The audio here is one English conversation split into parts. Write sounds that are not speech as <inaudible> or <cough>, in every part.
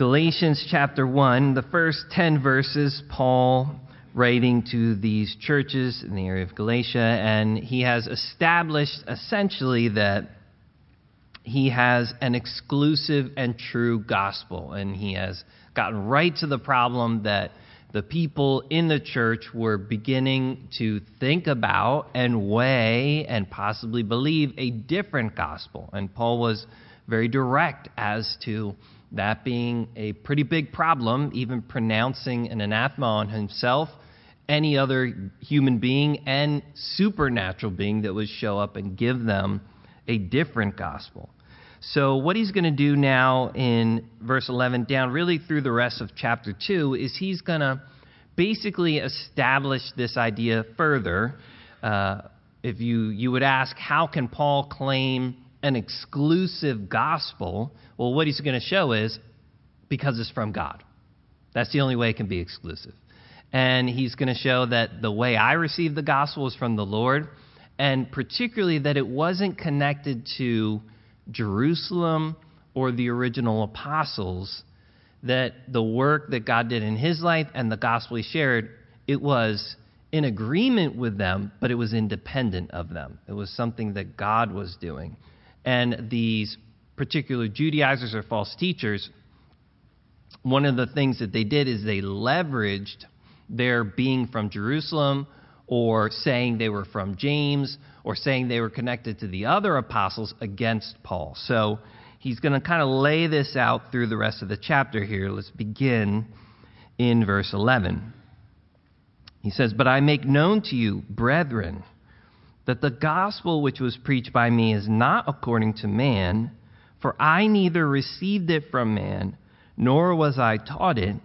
Galatians chapter 1, the first 10 verses, Paul writing to these churches in the area of Galatia, and he has established essentially that he has an exclusive and true gospel, and he has gotten right to the problem that the people in the church were beginning to think about and weigh and possibly believe a different gospel. And Paul was very direct as to that being a pretty big problem, even pronouncing an anathema on himself, any other human being, and supernatural being that would show up and give them a different gospel. So, what he's going to do now in verse 11 down, really through the rest of chapter 2, is he's going to basically establish this idea further. Uh, if you, you would ask, how can Paul claim an exclusive gospel? Well, what he's going to show is because it's from God. That's the only way it can be exclusive. And he's going to show that the way I received the gospel is from the Lord, and particularly that it wasn't connected to Jerusalem or the original apostles, that the work that God did in his life and the gospel he shared, it was in agreement with them, but it was independent of them. It was something that God was doing. And these particular Judaizers or false teachers, one of the things that they did is they leveraged their being from Jerusalem or saying they were from James or saying they were connected to the other apostles against Paul. So he's going to kind of lay this out through the rest of the chapter here. Let's begin in verse 11. He says, But I make known to you, brethren, that the gospel which was preached by me is not according to man, for I neither received it from man, nor was I taught it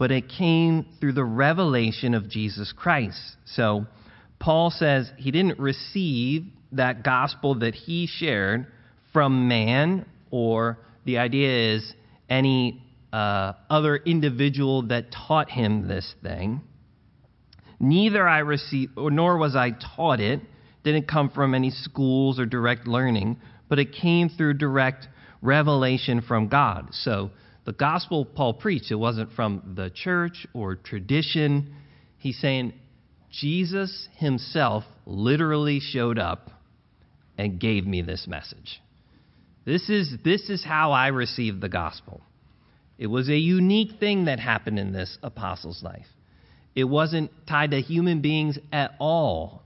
but it came through the revelation of Jesus Christ. So Paul says he didn't receive that gospel that he shared from man, or the idea is any uh, other individual that taught him this thing. Neither I received, or nor was I taught it. Didn't come from any schools or direct learning, but it came through direct revelation from God. So the gospel Paul preached, it wasn't from the church or tradition. He's saying Jesus himself literally showed up and gave me this message. This is, this is how I received the gospel. It was a unique thing that happened in this apostle's life. It wasn't tied to human beings at all.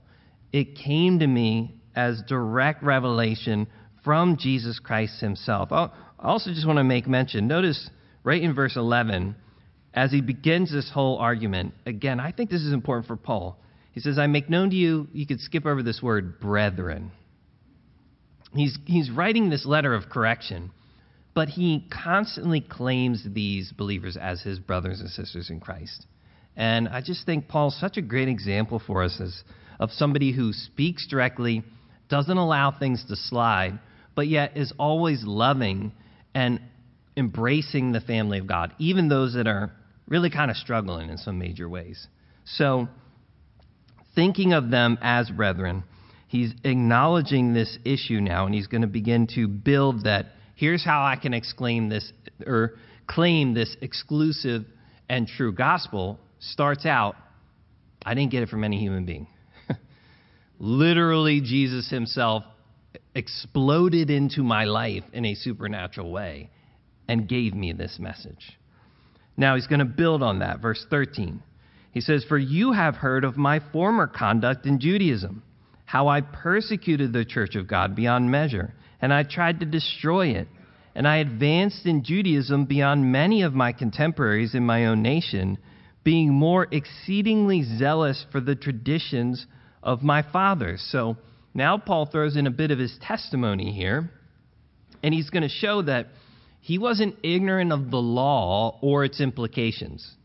It came to me as direct revelation from Jesus Christ himself. I'll, also just want to make mention notice right in verse 11, as he begins this whole argument, again, I think this is important for Paul. He says, I make known to you, you could skip over this word, brethren. He's, he's writing this letter of correction, but he constantly claims these believers as his brothers and sisters in Christ. And I just think Paul's such a great example for us as, of somebody who speaks directly, doesn't allow things to slide, but yet is always loving and embracing the family of God, even those that are really kind of struggling in some major ways. So, thinking of them as brethren, he's acknowledging this issue now, and he's going to begin to build that. Here's how I can exclaim this or claim this exclusive and true gospel. Starts out, I didn't get it from any human being. Literally, Jesus himself exploded into my life in a supernatural way and gave me this message. Now he's going to build on that. Verse 13. He says, For you have heard of my former conduct in Judaism, how I persecuted the church of God beyond measure, and I tried to destroy it. And I advanced in Judaism beyond many of my contemporaries in my own nation, being more exceedingly zealous for the traditions of my fathers. So now Paul throws in a bit of his testimony here, and he's going to show that he wasn't ignorant of the law or its implications.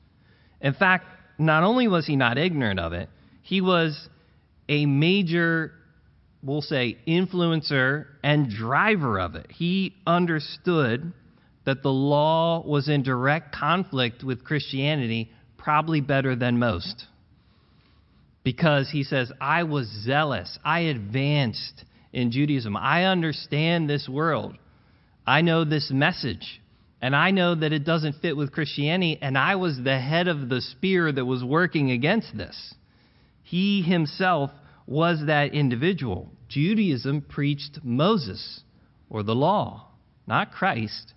In fact, not only was he not ignorant of it, he was a major, we'll say, influencer and driver of it. He understood that the law was in direct conflict with Christianity probably better than most. Because he says, I was zealous, I advanced in Judaism, I understand this world. I know this message. And I know that it doesn't fit with Christianity, and I was the head of the spear that was working against this. He himself was that individual. Judaism preached Moses or the law, not Christ.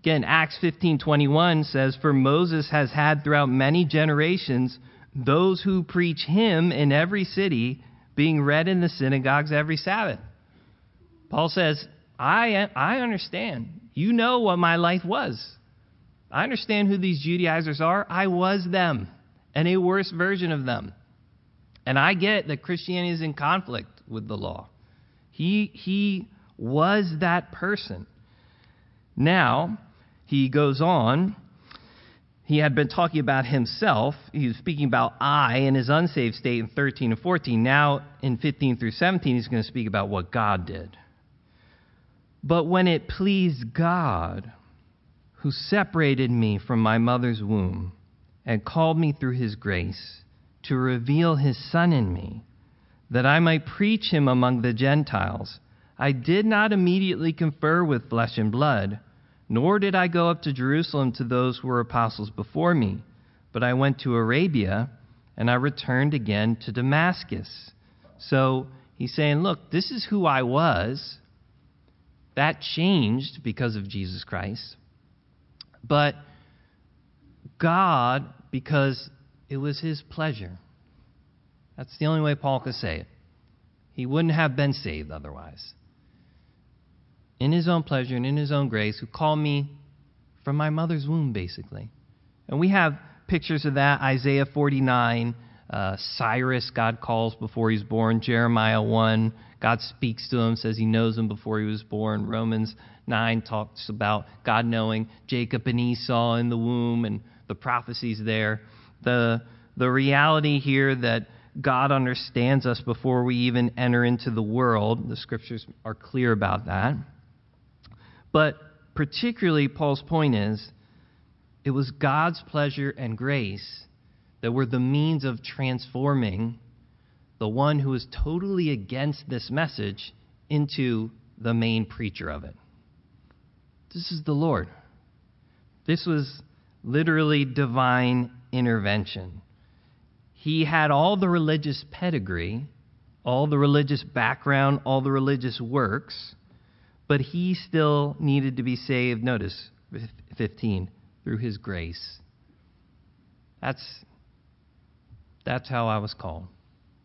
Again, Acts 15:21 says, "For Moses has had throughout many generations those who preach him in every city, being read in the synagogues every Sabbath." Paul says, "I I understand. You know what my life was. I understand who these Judaizers are. I was them, and a worse version of them. And I get that Christianity is in conflict with the law. He he was that person. Now, he goes on. He had been talking about himself. He was speaking about I in his unsaved state in 13 and 14. Now, in 15 through 17, he's going to speak about what God did. But when it pleased God, who separated me from my mother's womb and called me through his grace to reveal his Son in me, that I might preach him among the Gentiles, I did not immediately confer with flesh and blood nor did I go up to Jerusalem to those who were apostles before me, but I went to Arabia, and I returned again to Damascus. So he's saying, Look, this is who I was. That changed because of Jesus Christ. But God, because it was his pleasure. That's the only way Paul could say it. He wouldn't have been saved otherwise in his own pleasure and in his own grace, who called me from my mother's womb, basically. And we have pictures of that Isaiah 49, uh, Cyrus, God calls before he's born, Jeremiah 1, God speaks to him, says he knows him before he was born. Romans 9 talks about God knowing Jacob and Esau in the womb and the prophecies there. The, the reality here that God understands us before we even enter into the world, the scriptures are clear about that. But particularly, Paul's point is it was God's pleasure and grace that were the means of transforming the one who was totally against this message into the main preacher of it. This is the Lord. This was literally divine intervention. He had all the religious pedigree, all the religious background, all the religious works but he still needed to be saved. Notice 15 through his grace. That's that's how I was called.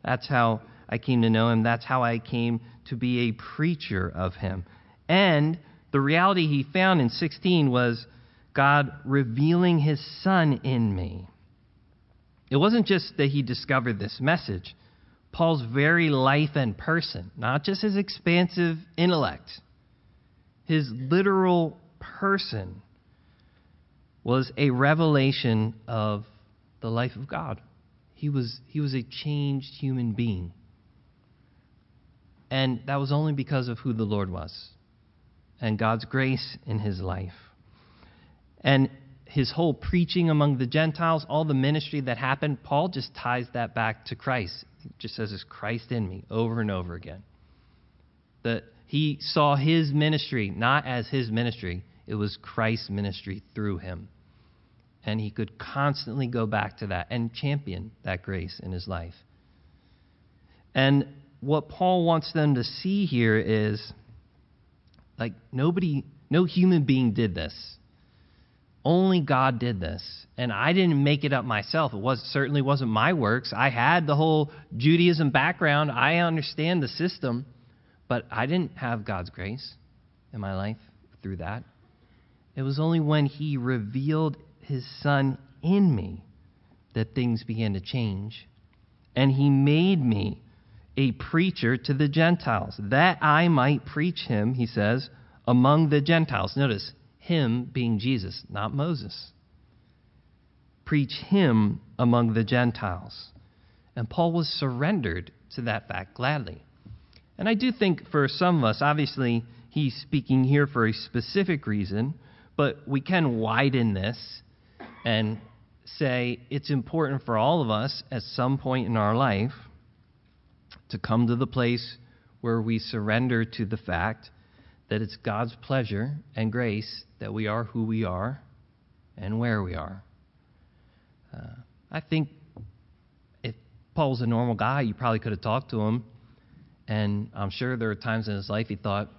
That's how I came to know him. That's how I came to be a preacher of him. And the reality he found in 16 was God revealing his son in me. It wasn't just that he discovered this message. Paul's very life and person, not just his expansive intellect, his literal person was a revelation of the life of God. He was, he was a changed human being. And that was only because of who the Lord was and God's grace in his life. And his whole preaching among the Gentiles, all the ministry that happened, Paul just ties that back to Christ. He just says, It's Christ in me over and over again. That he saw his ministry not as his ministry, it was Christ's ministry through him. And he could constantly go back to that and champion that grace in his life. And what Paul wants them to see here is like nobody, no human being did this. Only God did this. And I didn't make it up myself. It was certainly wasn't my works. I had the whole Judaism background. I understand the system. But I didn't have God's grace in my life through that. It was only when He revealed His Son in me that things began to change. And He made me a preacher to the Gentiles, that I might preach Him, He says, among the Gentiles. Notice, Him being Jesus, not Moses. Preach Him among the Gentiles. And Paul was surrendered to that fact gladly. And I do think for some of us, obviously, he's speaking here for a specific reason, but we can widen this and say it's important for all of us at some point in our life to come to the place where we surrender to the fact that it's God's pleasure and grace that we are who we are and where we are. Uh, I think if Paul's a normal guy, you probably could have talked to him. And I'm sure there are times in his life he thought,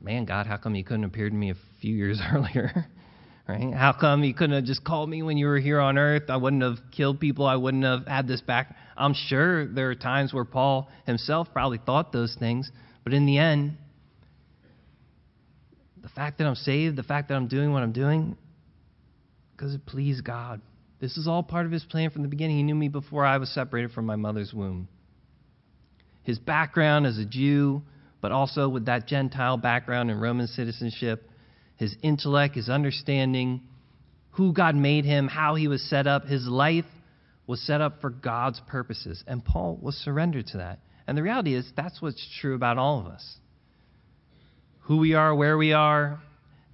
man, God, how come you couldn't appear to me a few years <laughs> earlier? right? How come you couldn't have just called me when you were here on earth? I wouldn't have killed people. I wouldn't have had this back. I'm sure there are times where Paul himself probably thought those things. But in the end, the fact that I'm saved, the fact that I'm doing what I'm doing, because it pleased God. This is all part of his plan from the beginning. He knew me before I was separated from my mother's womb. His background as a Jew, but also with that Gentile background and Roman citizenship, his intellect, his understanding, who God made him, how he was set up, his life was set up for God's purposes. And Paul was surrendered to that. And the reality is, that's what's true about all of us who we are, where we are.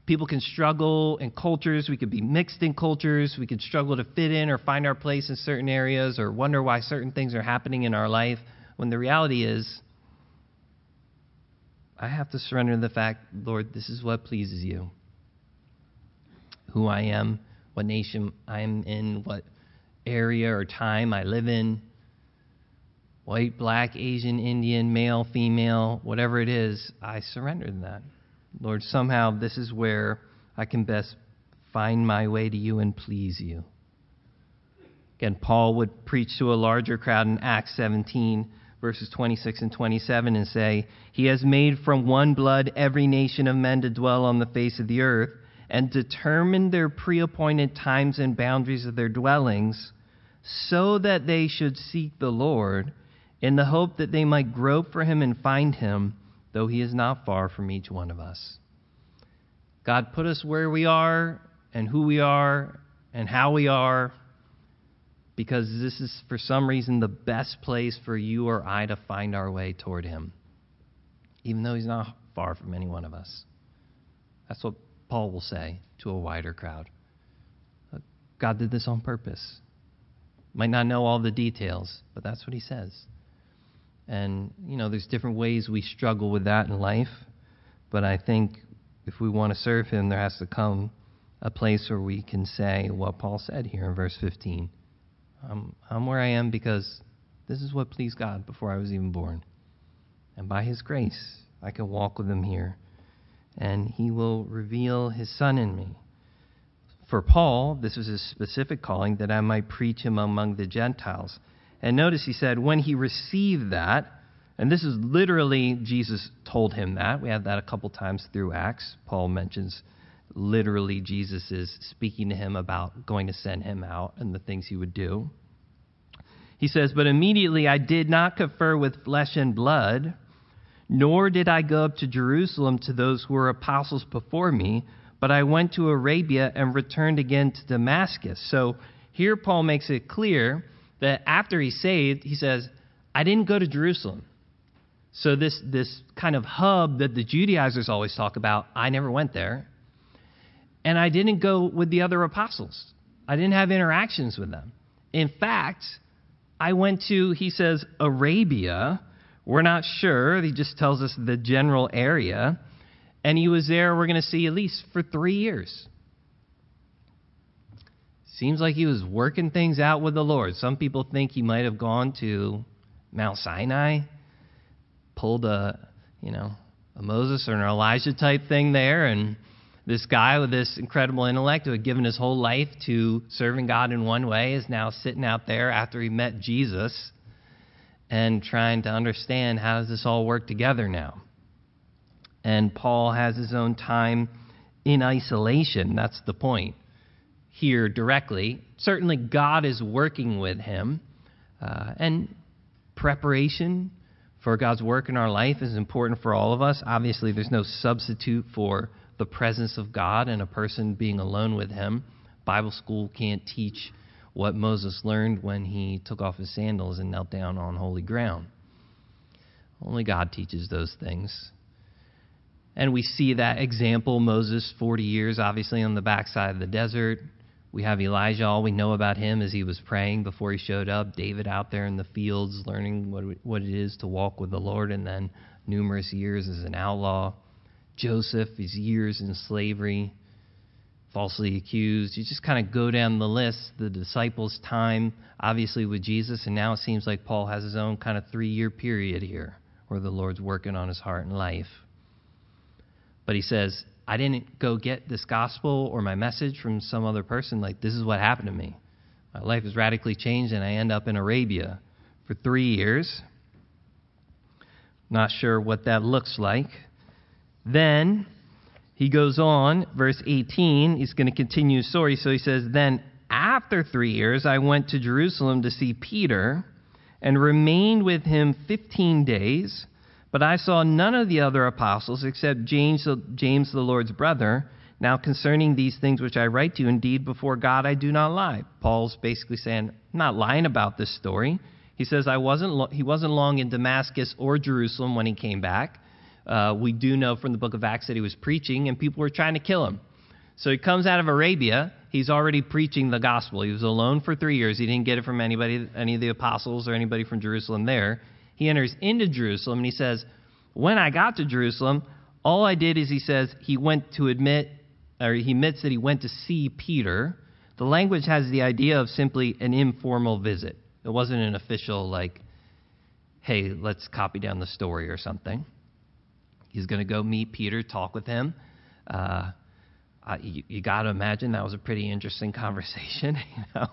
People can struggle in cultures. We could be mixed in cultures. We could struggle to fit in or find our place in certain areas or wonder why certain things are happening in our life. When the reality is, I have to surrender the fact, Lord, this is what pleases you. Who I am, what nation I'm in, what area or time I live in white, black, Asian, Indian, male, female, whatever it is, I surrender that. Lord, somehow this is where I can best find my way to you and please you. Again, Paul would preach to a larger crowd in Acts 17, verses 26 and 27, and say, He has made from one blood every nation of men to dwell on the face of the earth, and determined their pre appointed times and boundaries of their dwellings, so that they should seek the Lord in the hope that they might grope for him and find him, though he is not far from each one of us. God put us where we are and who we are and how we are because this is, for some reason, the best place for you or I to find our way toward him, even though he's not far from any one of us. That's what Paul will say to a wider crowd. God did this on purpose. Might not know all the details, but that's what he says. And, you know, there's different ways we struggle with that in life. But I think if we want to serve Him, there has to come a place where we can say what Paul said here in verse 15 I'm, I'm where I am because this is what pleased God before I was even born. And by His grace, I can walk with Him here. And He will reveal His Son in me. For Paul, this was his specific calling that I might preach Him among the Gentiles and notice he said, when he received that, and this is literally Jesus told him that. We have that a couple times through Acts. Paul mentions literally Jesus is speaking to him about going to send him out and the things he would do. He says, But immediately I did not confer with flesh and blood, nor did I go up to Jerusalem to those who were apostles before me, but I went to Arabia and returned again to Damascus. So here Paul makes it clear that after he's saved, he says, I didn't go to Jerusalem. So, this, this kind of hub that the Judaizers always talk about, I never went there. And I didn't go with the other apostles, I didn't have interactions with them. In fact, I went to, he says, Arabia. We're not sure. He just tells us the general area. And he was there, we're going to see, at least for three years. Seems like he was working things out with the Lord. Some people think he might have gone to Mount Sinai, pulled a, you know, a Moses or an Elijah type thing there, and this guy with this incredible intellect who had given his whole life to serving God in one way is now sitting out there after he met Jesus and trying to understand how does this all work together now. And Paul has his own time in isolation. That's the point here directly. Certainly, God is working with him. Uh, and preparation for God's work in our life is important for all of us. Obviously, there's no substitute for the presence of God and a person being alone with Him. Bible school can't teach what Moses learned when he took off his sandals and knelt down on holy ground. Only God teaches those things. And we see that example Moses, 40 years, obviously, on the backside of the desert, we have Elijah. All we know about him is he was praying before he showed up. David out there in the fields learning what, what it is to walk with the Lord, and then numerous years as an outlaw. Joseph, his years in slavery, falsely accused. You just kind of go down the list, the disciples' time, obviously with Jesus, and now it seems like Paul has his own kind of three year period here where the Lord's working on his heart and life. But he says, I didn't go get this gospel or my message from some other person. Like, this is what happened to me. My life is radically changed, and I end up in Arabia for three years. Not sure what that looks like. Then he goes on, verse 18, he's going to continue his story. So he says, Then after three years, I went to Jerusalem to see Peter and remained with him 15 days. But I saw none of the other apostles except James, James the Lord's brother. Now, concerning these things which I write to you, indeed, before God I do not lie. Paul's basically saying, not lying about this story. He says, I wasn't lo- he wasn't long in Damascus or Jerusalem when he came back. Uh, we do know from the book of Acts that he was preaching, and people were trying to kill him. So he comes out of Arabia. He's already preaching the gospel. He was alone for three years. He didn't get it from anybody, any of the apostles or anybody from Jerusalem there. He enters into Jerusalem and he says, When I got to Jerusalem, all I did is he says he went to admit, or he admits that he went to see Peter. The language has the idea of simply an informal visit. It wasn't an official, like, hey, let's copy down the story or something. He's going to go meet Peter, talk with him. Uh, you, you got to imagine that was a pretty interesting <laughs> conversation. <laughs> You know,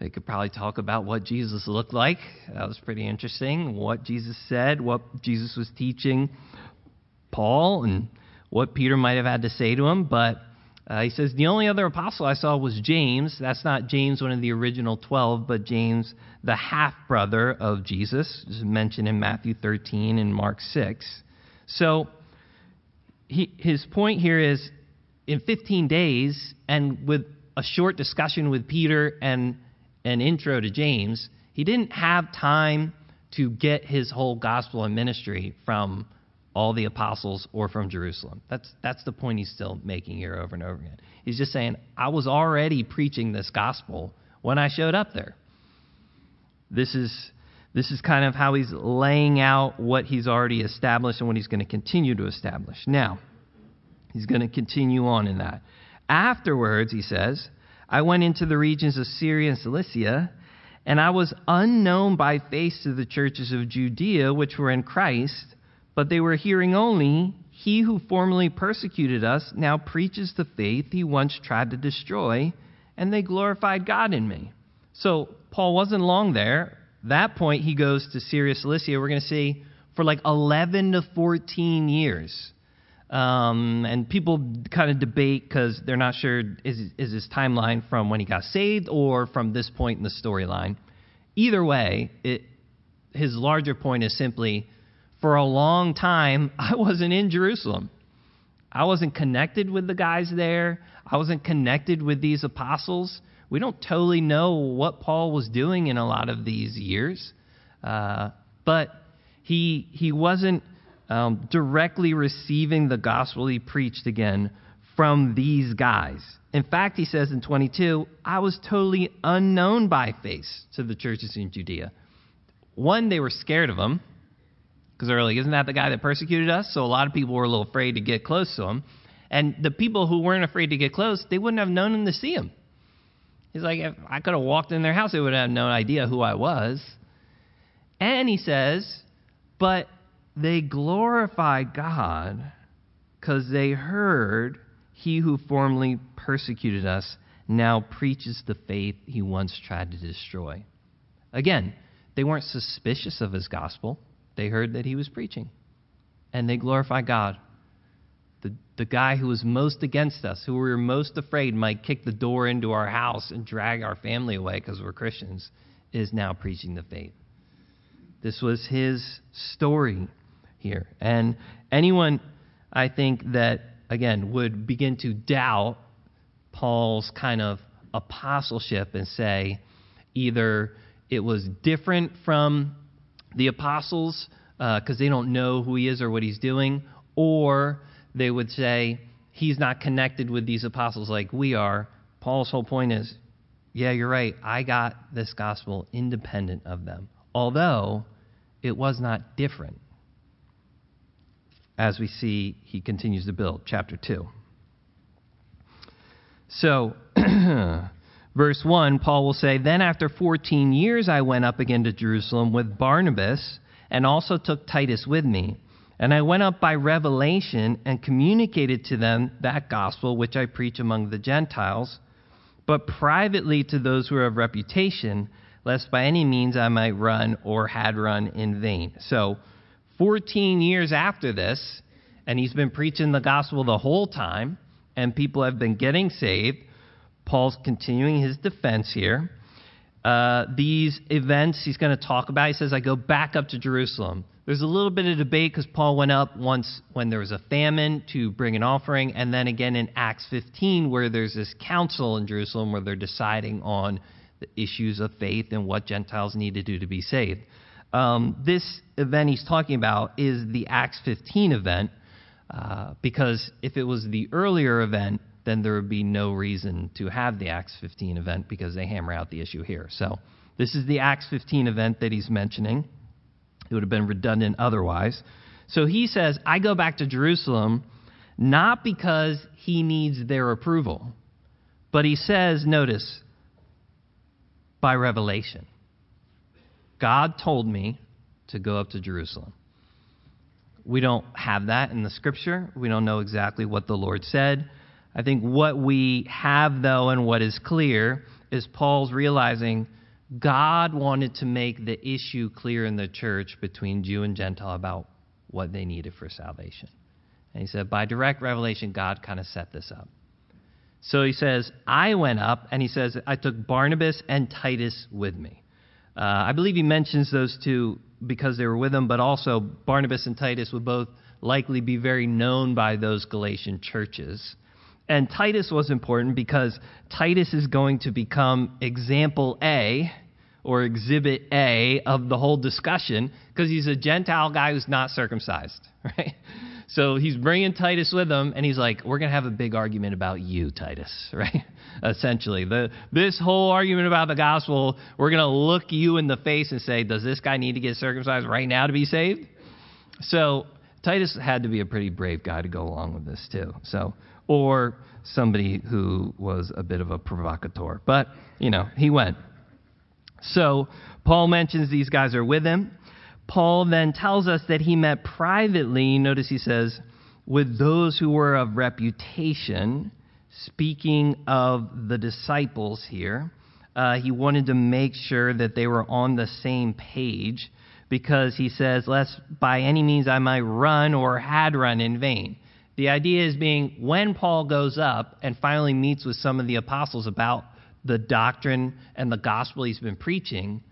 they could probably talk about what Jesus looked like. That was pretty interesting. What Jesus said, what Jesus was teaching Paul, and what Peter might have had to say to him. But uh, he says, The only other apostle I saw was James. That's not James, one of the original 12, but James, the half brother of Jesus, mentioned in Matthew 13 and Mark 6. So he, his point here is in 15 days, and with a short discussion with Peter and an intro to James, he didn't have time to get his whole gospel and ministry from all the apostles or from Jerusalem. That's, that's the point he's still making here over and over again. He's just saying, I was already preaching this gospel when I showed up there. This is, this is kind of how he's laying out what he's already established and what he's going to continue to establish. Now, he's going to continue on in that. Afterwards, he says, I went into the regions of Syria and Cilicia, and I was unknown by face to the churches of Judea which were in Christ, but they were hearing only, He who formerly persecuted us now preaches the faith he once tried to destroy, and they glorified God in me. So Paul wasn't long there. That point, he goes to Syria, Cilicia. We're going to see for like 11 to 14 years. Um, and people kind of debate because they're not sure is, is his timeline from when he got saved or from this point in the storyline. Either way, it, his larger point is simply for a long time, <laughs> I wasn't in Jerusalem. I wasn't connected with the guys there. I wasn't connected with these apostles. We don't totally know what Paul was doing in a lot of these years, uh, but he he wasn't um, directly receiving the gospel he preached again from these guys. In fact, he says in 22, I was totally unknown by face to the churches in Judea. One, they were scared of him because they're like, isn't that the guy that persecuted us? So a lot of people were a little afraid to get close to him. And the people who weren't afraid to get close, they wouldn't have known him to see him. He's like, if I could have walked in their house, they would have no idea who I was. And he says, but they glorified God because they heard he who formerly persecuted us now preaches the faith he once tried to destroy. Again, they weren't suspicious of his gospel. They heard that he was preaching. And they glorified God. The, the guy who was most against us, who we were most afraid might kick the door into our house and drag our family away because we're Christians, is now preaching the faith. This was his story here. And anyone, I think, that, again, would begin to doubt Paul's kind of apostleship and say either it was different from the apostles because uh, they don't know who he is or what he's doing, or they would say he's not connected with these apostles like we are. Paul's whole point is yeah, you're right. I got this gospel independent of them, although it was not different. as we see he continues to build. Chapter 2. So, <clears throat> verse 1, Paul will say, Then after 14 years I went up again to Jerusalem with Barnabas, and also took Titus with me. And I went up by revelation and communicated to them that gospel which I preach among the Gentiles, but privately to those who are of reputation, lest by any means I might run or had run in vain. So, 14 years after this, and he's been preaching the gospel the whole time, and people have been getting saved. Paul's continuing his defense here. Uh, these events he's going to talk about, he says, I go back up to Jerusalem. There's a little bit of debate because Paul went up once when there was a famine to bring an offering, and then again in Acts 15 where there's this council in Jerusalem where they're deciding on the issues of faith and what Gentiles need to do to be saved. Um, this event he's talking about is the Acts 15 event, uh, because if it was the earlier event, then there would be no reason to have the Acts 15 event because they hammer out the issue here. So this is the Acts 15 event that he's mentioning. It would have been redundant otherwise. So he says, I go back to Jerusalem not because he needs their approval, but he says, notice, by revelation. God told me to go up to Jerusalem. We don't have that in the scripture. We don't know exactly what the Lord said. I think what we have, though, and what is clear is Paul's realizing God wanted to make the issue clear in the church between Jew and Gentile about what they needed for salvation. And he said, by direct revelation, God kind of set this up. So he says, I went up, and he says, I took Barnabas and Titus with me. Uh, I believe he mentions those two because they were with him, but also Barnabas and Titus would both likely be very known by those Galatian churches. And Titus was important because Titus is going to become example A or exhibit A of the whole discussion because he's a Gentile guy who's not circumcised, <laughs> right? So he's bringing Titus with him, and he's like, We're going to have a big argument about you, Titus, <laughs> right? Essentially. The, this whole argument about the gospel, we're going to look you in the face and say, Does this guy need to get circumcised right now to be saved? So Titus had to be a pretty brave guy to go along with this, too. So, or somebody who was a bit of a provocateur. But, you know, he went. So Paul mentions these guys are with him. Paul then tells us that he met privately, notice he says, with those who were of reputation. Speaking of the disciples here, uh, he wanted to make sure that they were on the same page because he says, Lest by any means I might run or had run in vain. The idea is being when Paul goes up and finally meets with some of the apostles about the doctrine and the gospel he's been preaching,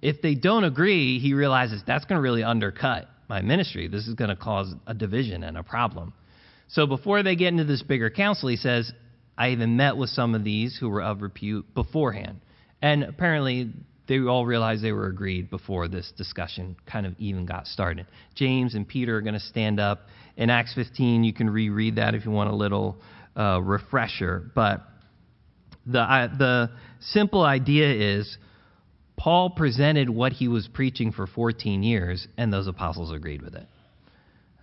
if they don't agree, he realizes that's going to really undercut my ministry. This is going to cause a division and a problem. So before they get into this bigger council, he says, I even met with some of these who were of repute beforehand. And apparently, they all realized they were agreed before this discussion kind of even got started. James and Peter are going to stand up. In Acts 15, you can reread that if you want a little uh, refresher. But the, the simple idea is Paul presented what he was preaching for 14 years, and those apostles agreed with it.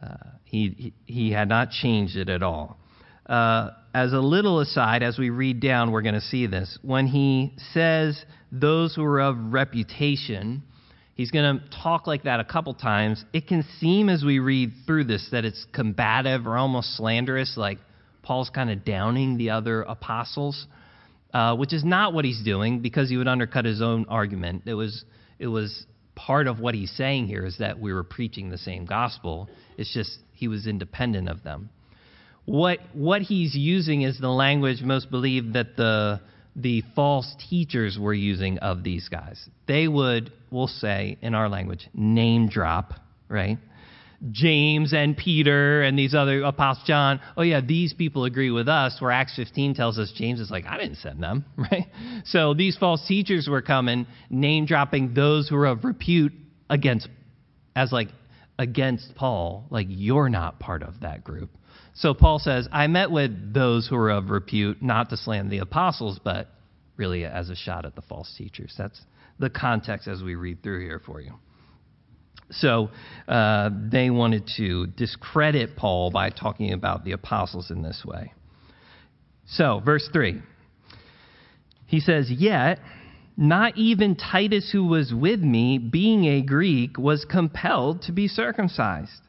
Uh, he, he had not changed it at all. Uh, as a little aside, as we read down, we're going to see this. When he says those who are of reputation, he's going to talk like that a couple times. It can seem as we read through this that it's combative or almost slanderous, like Paul's kind of downing the other apostles uh, which is not what he's doing because he would undercut his own argument. It was, it was part of what he's saying here is that we were preaching the same gospel. It's just he was independent of them. What, what he's using is the language most believe that the, the false teachers were using of these guys. They would, we'll say in our language, name drop, right? James and Peter and these other apostles, John, oh yeah, these people agree with us, where Acts 15 tells us James is like, I didn't send them, <laughs> right? So these false teachers were coming, name dropping those who are of repute against, as like, against Paul, like, you're not part of that group. So Paul says, I met with those who are of repute, not to slam the apostles, but really as a shot at the false teachers. That's the context as we read through here for you. So uh, they wanted to discredit Paul by talking about the apostles in this way. So, verse 3. He says, Yet, not even Titus, who was with me, being a Greek, was compelled to be circumcised.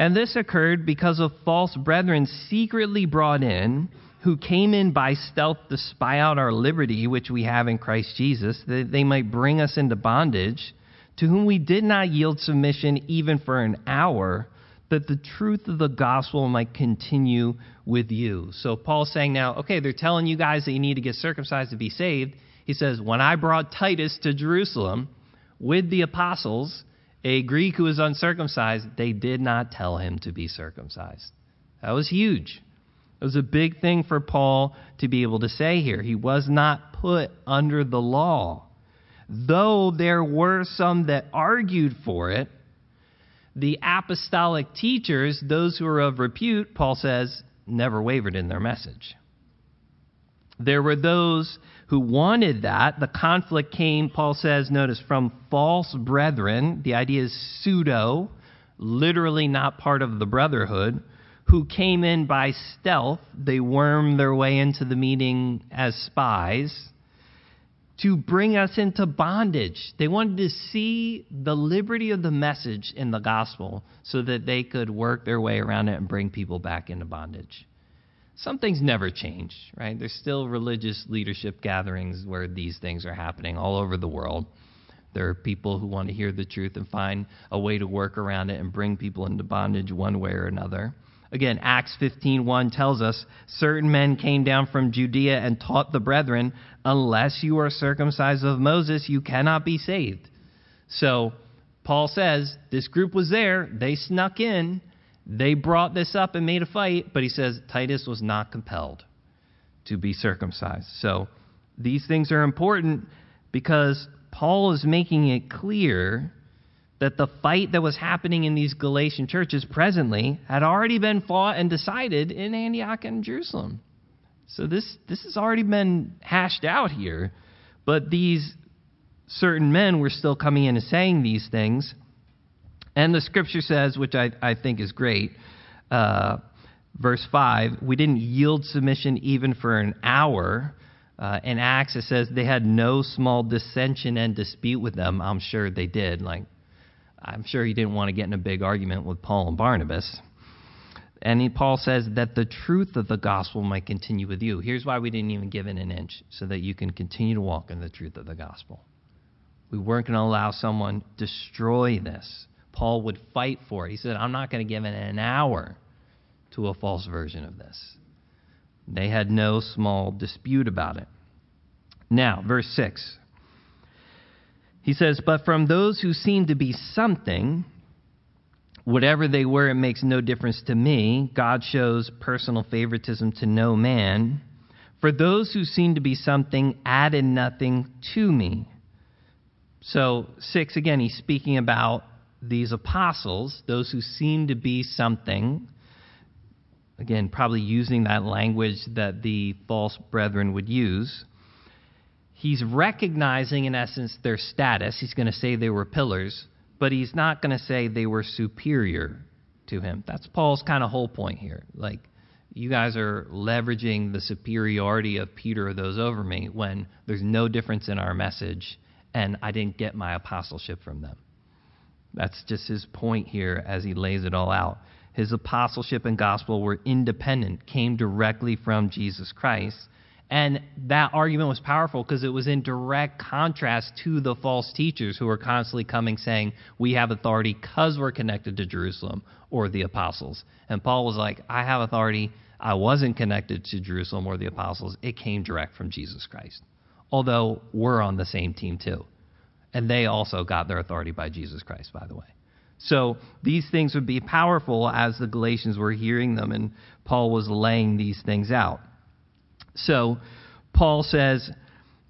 And this occurred because of false brethren secretly brought in, who came in by stealth to spy out our liberty, which we have in Christ Jesus, that they might bring us into bondage to whom we did not yield submission even for an hour, that the truth of the gospel might continue with you. So Paul's saying now, okay, they're telling you guys that you need to get circumcised to be saved. He says, when I brought Titus to Jerusalem with the apostles, a Greek who was uncircumcised, they did not tell him to be circumcised. That was huge. It was a big thing for Paul to be able to say here. He was not put under the law though there were some that argued for it, the apostolic teachers, those who are of repute, Paul says, never wavered in their message. There were those who wanted that. The conflict came, Paul says, notice, from false brethren. The idea is pseudo, literally not part of the brotherhood, who came in by stealth. They wormed their way into the meeting as spies to bring us into bondage. They wanted to see the liberty of the message in the gospel so that they could work their way around it and bring people back into bondage. Some things never change, right? There's still religious leadership gatherings where these things are happening all over the world. There are people who want to hear the truth and find a way to work around it and bring people into bondage one way or another. Again, Acts 15:1 tells us certain men came down from Judea and taught the brethren, unless you are circumcised of Moses, you cannot be saved. So, Paul says this group was there, they snuck in, they brought this up and made a fight, but he says Titus was not compelled to be circumcised. So, these things are important because Paul is making it clear that the fight that was happening in these Galatian churches presently had already been fought and decided in Antioch and Jerusalem. So this this has already been hashed out here, but these certain men were still coming in and saying these things. And the scripture says, which I, I think is great, uh, verse 5, we didn't yield submission even for an hour. Uh, in Acts, it says they had no small dissension and dispute with them. I'm sure they did. Like, I'm sure he didn't want to get in a big argument with Paul and Barnabas. And he, Paul says that the truth of the gospel might continue with you. Here's why we didn't even give it an inch, so that you can continue to walk in the truth of the gospel. We weren't going to allow someone destroy this. Paul would fight for it. He said, I'm not going to give an hour to a false version of this. They had no small dispute about it. Now, verse 6. He says, But from those who seem to be something, whatever they were, it makes no difference to me. God shows personal favoritism to no man. For those who seem to be something added nothing to me. So, six, again, he's speaking about these apostles, those who seem to be something. Again, probably using that language that the false brethren would use. He's recognizing, in essence, their status. He's going to say they were pillars but he's not going to say they were superior to him. That's Paul's kind of whole point here. Like, you guys are leveraging the superiority of Peter or those over me when there's no difference in our message, and I didn't get my apostleship from them. That's just his point here as he lays it all out. His apostleship and gospel were independent, came directly from Jesus Christ, and that argument was powerful because it was in direct contrast to the false teachers who were constantly coming saying, We have authority because we're connected to Jerusalem or the apostles. And Paul was like, I have authority. I wasn't connected to Jerusalem or the apostles. It came direct from Jesus Christ. Although we're on the same team too. And they also got their authority by Jesus Christ, by the way. So these things would be powerful as the Galatians were hearing them, and Paul was laying these things out. So Paul says,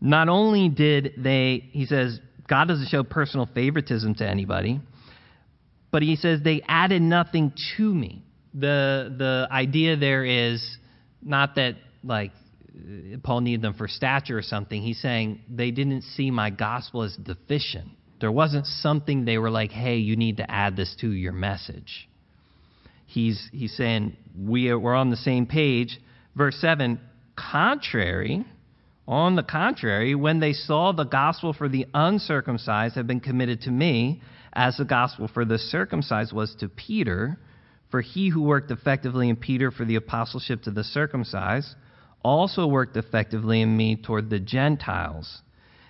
not only did they, he says, God doesn't show personal favoritism to anybody, but he says they added nothing to me. The the idea there is not that like Paul needed them for stature or something. He's saying they didn't see my gospel as deficient. There wasn't something they were like, hey, you need to add this to your message. He's, he's saying, we are, we're on the same page. Verse 7 contrary, on the contrary, when they saw the gospel for the uncircumcised had been committed to me, as the gospel for the circumcised was to Peter, for he who worked effectively in Peter for the apostleship to the circumcised also worked effectively in me toward the Gentiles.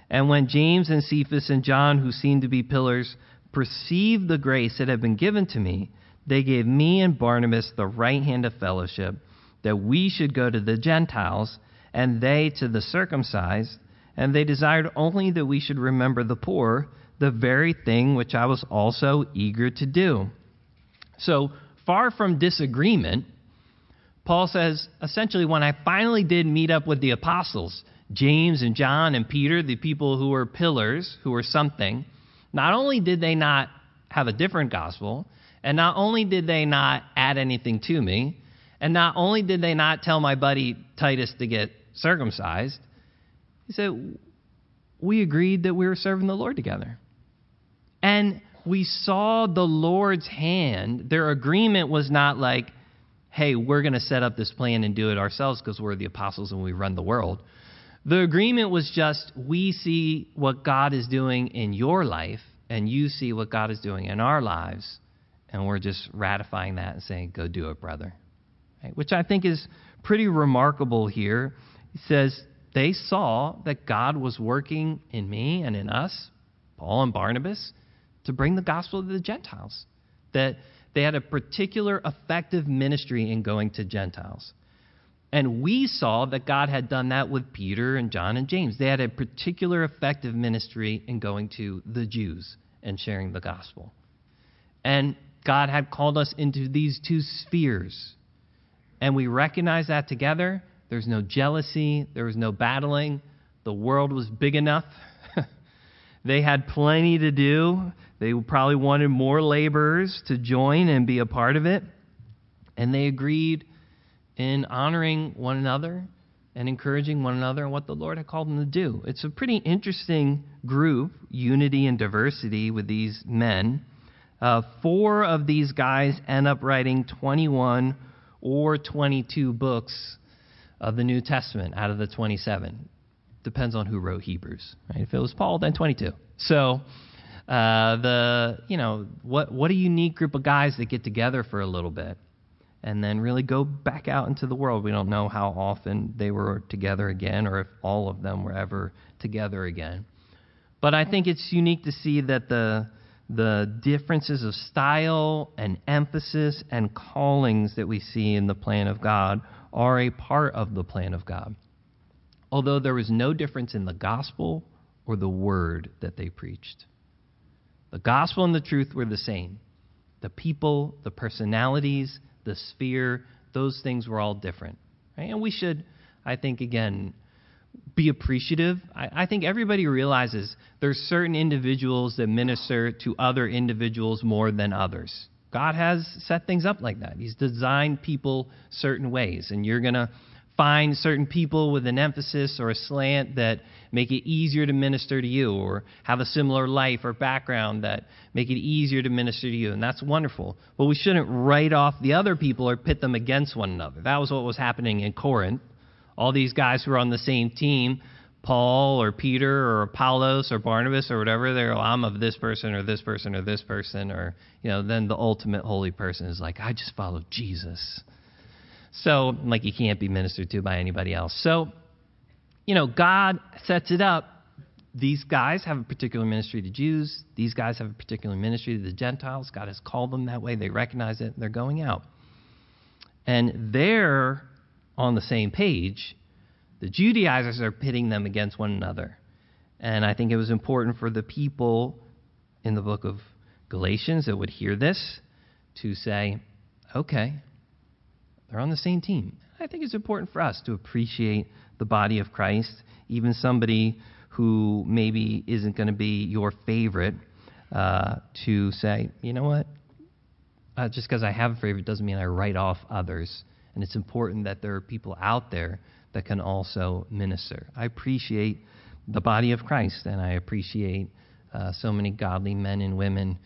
And when James and Cephas and John, who seemed to be pillars, perceived the grace that had been given to me, they gave me and Barnabas the right hand of fellowship, that we should go to the Gentiles, and they to the circumcised. And they desired only that we should remember the poor, the very thing which I was also eager to do. So, far from disagreement, Paul says essentially, when I finally did meet up with the apostles, James and John and Peter, the people who were pillars, who were something, not only did they not have a different gospel, and not only did they not add anything to me, and not only did they not tell my buddy Titus to get circumcised, he said, we agreed that we were serving the Lord together. And we saw the Lord's hand. Their agreement was not like, hey, we're going to set up this plan and do it ourselves because we're the apostles and we run the world. The agreement was just, we see what God is doing in your life, and you see what God is doing in our lives, and we're just ratifying that and saying, go do it, brother. Right? Which I think is pretty remarkable here. He says, they saw that God was working in me and in us, Paul and Barnabas, to bring the gospel to the Gentiles. That they had a particular effective ministry in going to Gentiles. And we saw that God had done that with Peter and John and James. They had a particular effective ministry in going to the Jews and sharing the gospel. And God had called us into these two spheres. And we recognize that together. There's no jealousy, there was no battling. The world was big enough. <laughs> they had plenty to do. They probably wanted more laborers to join and be a part of it. And they agreed in honoring one another and encouraging one another and what the Lord had called them to do. It's a pretty interesting group, unity and diversity with these men. Uh, four of these guys end up writing 21 or 22 books of the New Testament out of the 27. Depends on who wrote Hebrews. Right? If it was Paul, then 22. So uh, the you know what what a unique group of guys that get together for a little bit and then really go back out into the world. We don't know how often they were together again or if all of them were ever together again. But I think it's unique to see that the the differences of style and emphasis and callings that we see in the plan of God are a part of the plan of God. Although there was no difference in the gospel or the word that they preached. The gospel and the truth were the same. The people, the personalities, the sphere, those things were all different. Right? And we should, I think, again, be appreciative. I, I, think everybody realizes there's certain individuals that minister to other individuals more than others. God has set things up like that. He's designed people certain ways, and you're going to find certain people with an emphasis or a slant that make it easier to minister to you, or have a similar life or background that make it easier to minister to you, and that's wonderful. But we shouldn't write off the other people or pit them against one another. That was what was happening in Corinth all these guys who were on the same team, Paul or Peter or Apollos or Barnabas or whatever, they're, oh, I'm of this person or this person or this person, or, you know, then the ultimate holy person is like, I just follow Jesus. So, like, you can't be ministered to by anybody else. So, you know, God sets it up. These guys have a particular ministry to Jews. These guys have a particular ministry to the Gentiles. God has called them that way. They recognize it. They're going out. And they're on the same page, the Judaizers are pitting them against one another. And I think it was important for the people in the book of Galatians that would hear this to say, okay, they're on the same team. I think it's important for us to appreciate the body of Christ, even somebody who maybe isn't going to be your favorite, uh, to say, you know what? Uh, just because I have a favorite doesn't mean I write off others and it's important that there are people out there that can also minister. I appreciate the body of Christ, and I appreciate uh, so many godly men and women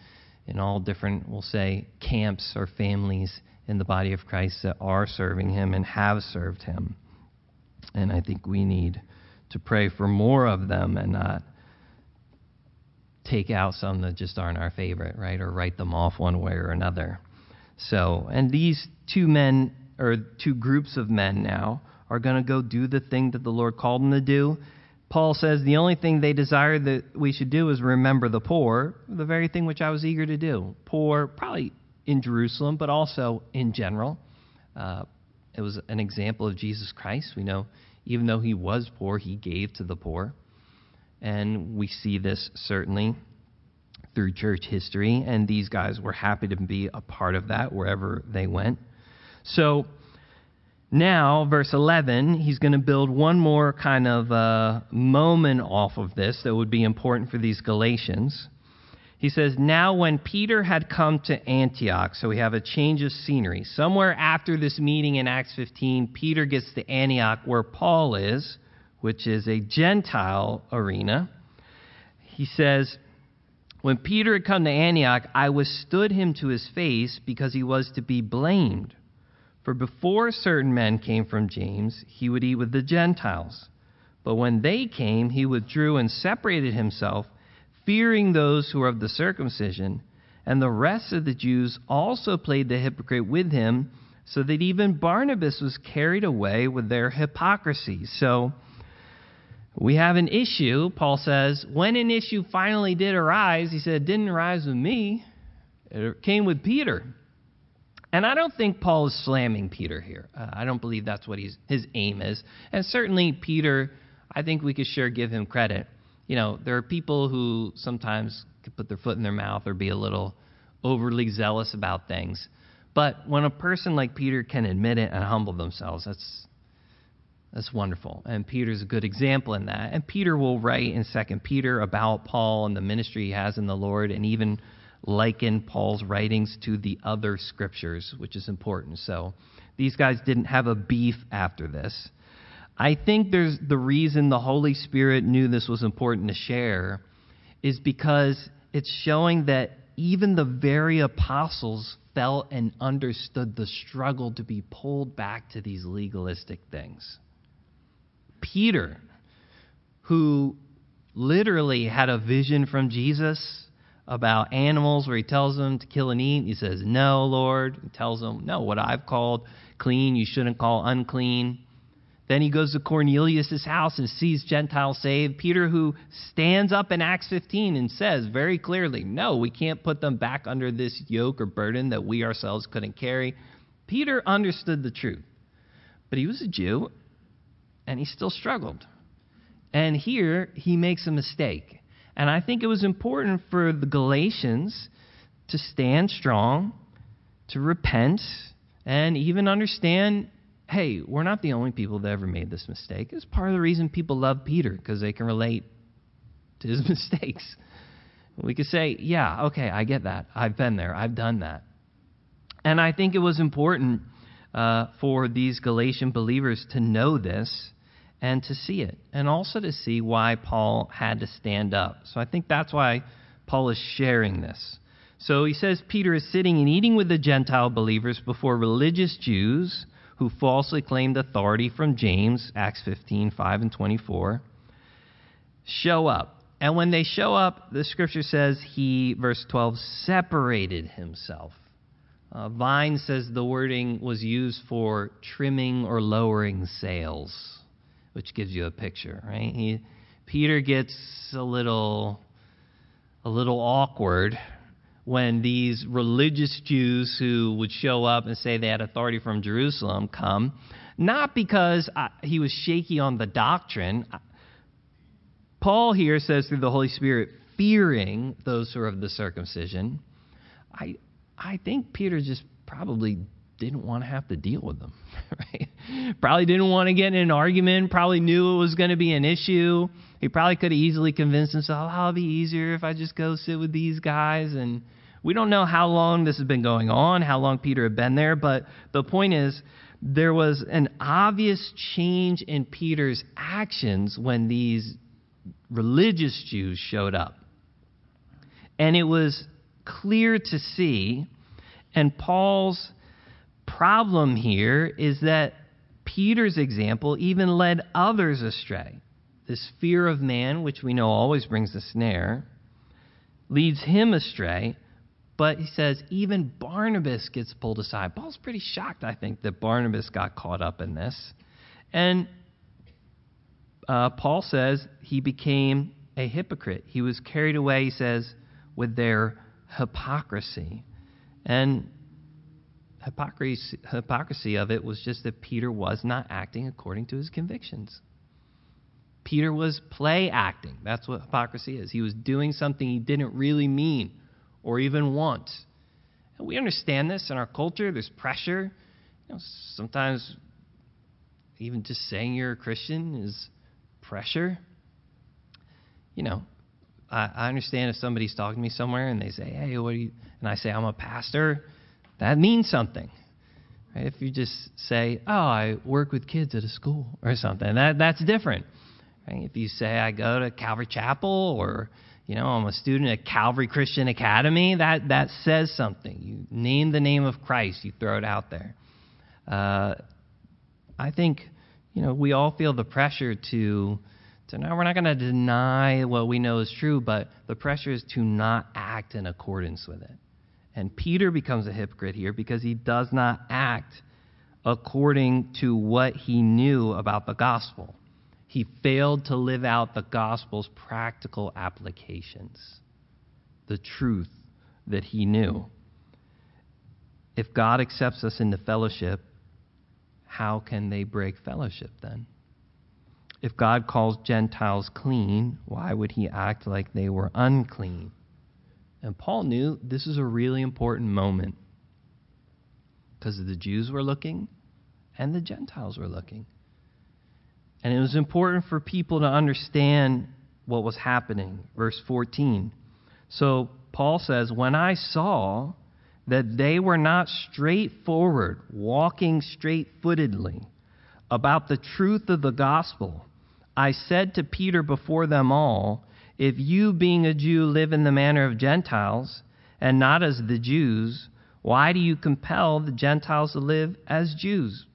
in all different, we'll say, camps or families in the body of Christ that are serving Him and have served Him. And I think we need to pray for more of them and not take out some that just aren't our favorite, right? Or write them off one way or another. So, and these two men, or two groups of men now, are going to go do the thing that the Lord called them to do. Paul says the only thing they desire that we should do is remember the poor, the very thing which I was eager to do. Poor, probably in Jerusalem, but also in general. Uh, it was an example of Jesus Christ. We know even though he was poor, he gave to the poor. And we see this certainly through church history, and these guys were happy to be a part of that wherever they went. So now, verse 11, he's going to build one more kind of uh, moment off of this that would be important for these Galatians. He says, Now, when Peter had come to Antioch, so we have a change of scenery. Somewhere after this meeting in Acts 15, Peter gets to Antioch, where Paul is, which is a Gentile arena. He says, When Peter had come to Antioch, I withstood him to his face because he was to be blamed. For before certain men came from James, he would eat with the Gentiles. But when they came, he withdrew and separated himself fearing those who are of the circumcision. And the rest of the Jews also played the hypocrite with him, so that even Barnabas was carried away with their hypocrisy. So we have an issue, Paul says. When an issue finally did arise, he said, it didn't arise with me, it came with Peter. And I don't think Paul is slamming Peter here. Uh, I don't believe that's what his aim is. And certainly, Peter, I think we could sure give him credit you know, there are people who sometimes could put their foot in their mouth or be a little overly zealous about things. But when a person like Peter can admit it and humble themselves, that's that's wonderful. And Peter's a good example in that. And Peter will write in Second Peter about Paul and the ministry he has in the Lord, and even liken Paul's writings to the other scriptures, which is important. So these guys didn't have a beef after this. I think there's the reason the Holy Spirit knew this was important to share is because it's showing that even the very apostles felt and understood the struggle to be pulled back to these legalistic things. Peter, who literally had a vision from Jesus about animals where he tells them to kill and eat, he says, No, Lord. He tells them, No, what I've called clean, you shouldn't call unclean. Then he goes to Cornelius' house and sees Gentiles saved. Peter, who stands up in Acts 15 and says very clearly, No, we can't put them back under this yoke or burden that we ourselves couldn't carry. Peter understood the truth, but he was a Jew and he still struggled. And here he makes a mistake. And I think it was important for the Galatians to stand strong, to repent, and even understand hey, we're not the only people that ever made this mistake. It's part of the reason people love Peter, because they can relate to his <laughs> mistakes. We could say, yeah, okay, I get that. I've been there. I've done that. And I think it was important uh, for these Galatian believers to know this and to see it, and also to see why Paul had to stand up. So I think that's why Paul is sharing this. So he says Peter is sitting and eating with the Gentile believers before religious Jews who falsely claimed authority from James, Acts 15, 5 and 24, show up. And when they show up, the scripture says he, verse 12, separated himself. Uh, Vine says the wording was used for trimming or lowering sails, which gives you a picture, right? He, Peter gets a little, a little awkward when these religious Jews who would show up and say they had authority from Jerusalem come, not because uh, he was shaky on the doctrine. Paul here says through the Holy Spirit, fearing those who are of the circumcision. I, I think Peter just probably didn't want to have to deal with them. <laughs> Right? Probably didn't want to get in an argument. Probably knew it was going to be an issue. He probably could have easily convinced himself, oh, "I'll be easier if I just go sit with these guys." And we don't know how long this has been going on, how long Peter had been there, but the point is, there was an obvious change in Peter's actions when these religious Jews showed up. And it was clear to see. And Paul's problem here is that Peter's example even led others astray. This fear of man, which we know always brings a snare, leads him astray. But he says even Barnabas gets pulled aside. Paul's pretty shocked, I think, that Barnabas got caught up in this. And uh, Paul says he became a hypocrite. He was carried away, he says, with their hypocrisy. And hypocrisy, hypocrisy of it was just that Peter was not acting according to his convictions. Peter was play acting. That's what hypocrisy is. He was doing something he didn't really mean or even want. And we understand this in our culture. There's pressure. You know, sometimes even just saying you're a Christian is pressure. You know, I, I understand if somebody's talking to me somewhere and they say, "Hey, what are you?" and I say, "I'm a pastor." That means something. Right? If you just say, "Oh, I work with kids at a school" or something, that that's different. Right? If you say, "I go to Calvary Chapel" or you know, I'm a student at Calvary Christian Academy, that, that says something. You name the name of Christ, you throw it out there. Uh, I think, you know, we all feel the pressure to, to now we're not going to deny what we know is true, but the pressure is to not act in accordance with it. And Peter becomes a hypocrite here because he does not act according to what he knew about the gospel. He failed to live out the gospel's practical applications, the truth that he knew. If God accepts us into fellowship, how can they break fellowship then? If God calls Gentiles clean, why would he act like they were unclean? And Paul knew this is a really important moment because the Jews were looking and the Gentiles were looking. And it was important for people to understand what was happening. Verse 14. So Paul says, When I saw that they were not straightforward, walking straight footedly about the truth of the gospel, I said to Peter before them all, if you, being a Jew, live in the manner of Gentiles, and not as the Jews, why do you compel the Gentiles to live as Jews?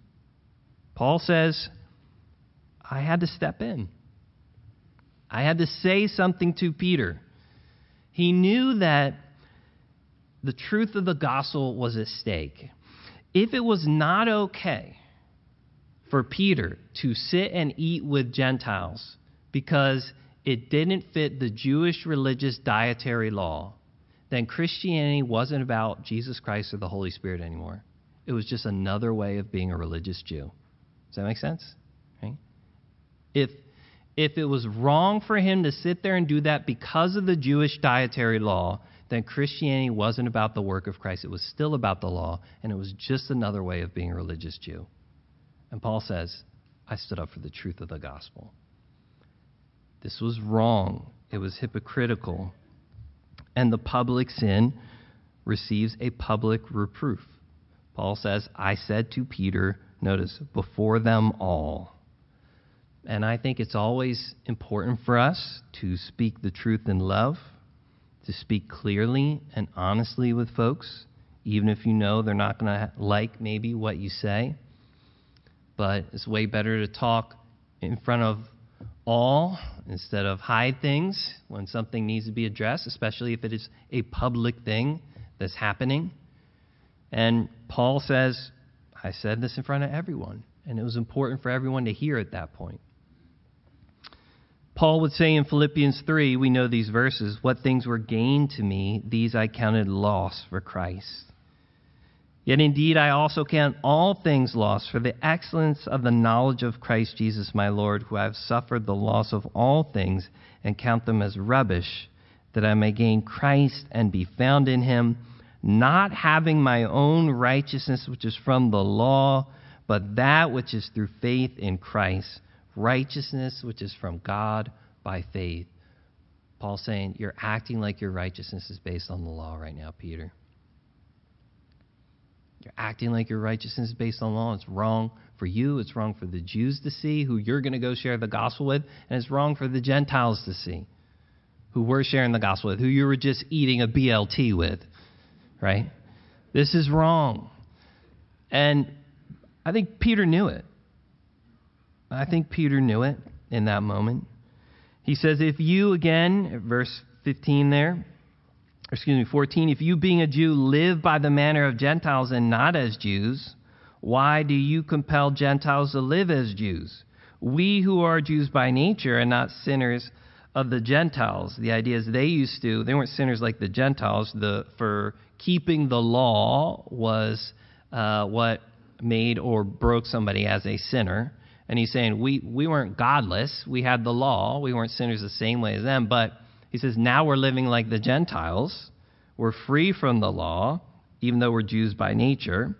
Paul says, I had to step in. I had to say something to Peter. He knew that the truth of the gospel was at stake. If it was not okay for Peter to sit and eat with Gentiles because it didn't fit the Jewish religious dietary law, then Christianity wasn't about Jesus Christ or the Holy Spirit anymore. It was just another way of being a religious Jew. Does that make sense? If if it was wrong for him to sit there and do that because of the Jewish dietary law, then Christianity wasn't about the work of Christ. It was still about the law, and it was just another way of being a religious Jew. And Paul says, I stood up for the truth of the gospel. This was wrong, it was hypocritical. And the public sin receives a public reproof. Paul says, I said to Peter, notice, before them all. And I think it's always important for us to speak the truth in love, to speak clearly and honestly with folks, even if you know they're not going to like maybe what you say. But it's way better to talk in front of all instead of hide things when something needs to be addressed, especially if it is a public thing that's happening. And Paul says, I said this in front of everyone, and it was important for everyone to hear at that point. Paul would say in Philippians 3, we know these verses, what things were gained to me, these I counted loss for Christ. Yet indeed I also count all things lost for the excellence of the knowledge of Christ Jesus my Lord, who I have suffered the loss of all things and count them as rubbish, that I may gain Christ and be found in him, not having my own righteousness which is from the law, but that which is through faith in Christ, righteousness which is from God by faith. Paul's saying, You're acting like your righteousness is based on the law right now, Peter. You're acting like your righteousness is based on law. It's wrong for you. It's wrong for the Jews to see, who you're going to go share the gospel with, and it's wrong for the Gentiles to see. who we're sharing the gospel with, who you were just eating a BLT with, right? This is wrong. And I think Peter knew it. I think Peter knew it in that moment. He says, If you, again, verse 15 there, excuse me, 14, if you being a Jew live by the manner of Gentiles and not as Jews, why do you compel Gentiles to live as Jews? We who are Jews by nature and not sinners of the Gentiles. The idea is they used to, they weren't sinners like the Gentiles. The, for keeping the law was uh, what made or broke somebody as a sinner. And he's saying we, we weren't godless. We had the law. We weren't sinners the same way as them. But he says now we're living like the Gentiles. We're free from the law, even though we're Jews by nature.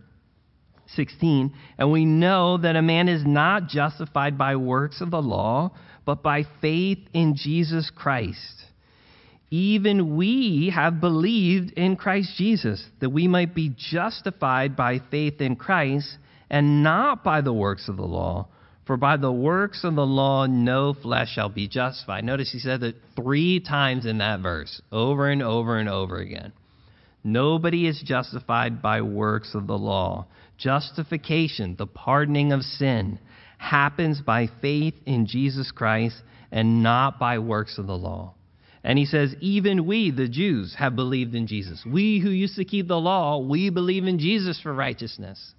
16. And we know that a man is not justified by works of the law, but by faith in Jesus Christ. Even we have believed in Christ Jesus, that we might be justified by faith in Christ and not by the works of the law. For by the works of the law, no flesh shall be justified. Notice he said that three times in that verse, over and over and over again. Nobody is justified by works of the law. Justification, the pardoning of sin, happens by faith in Jesus Christ and not by works of the law. And he says, even we, the Jews, have believed in Jesus. We who used to keep the law, we believe in Jesus for righteousness.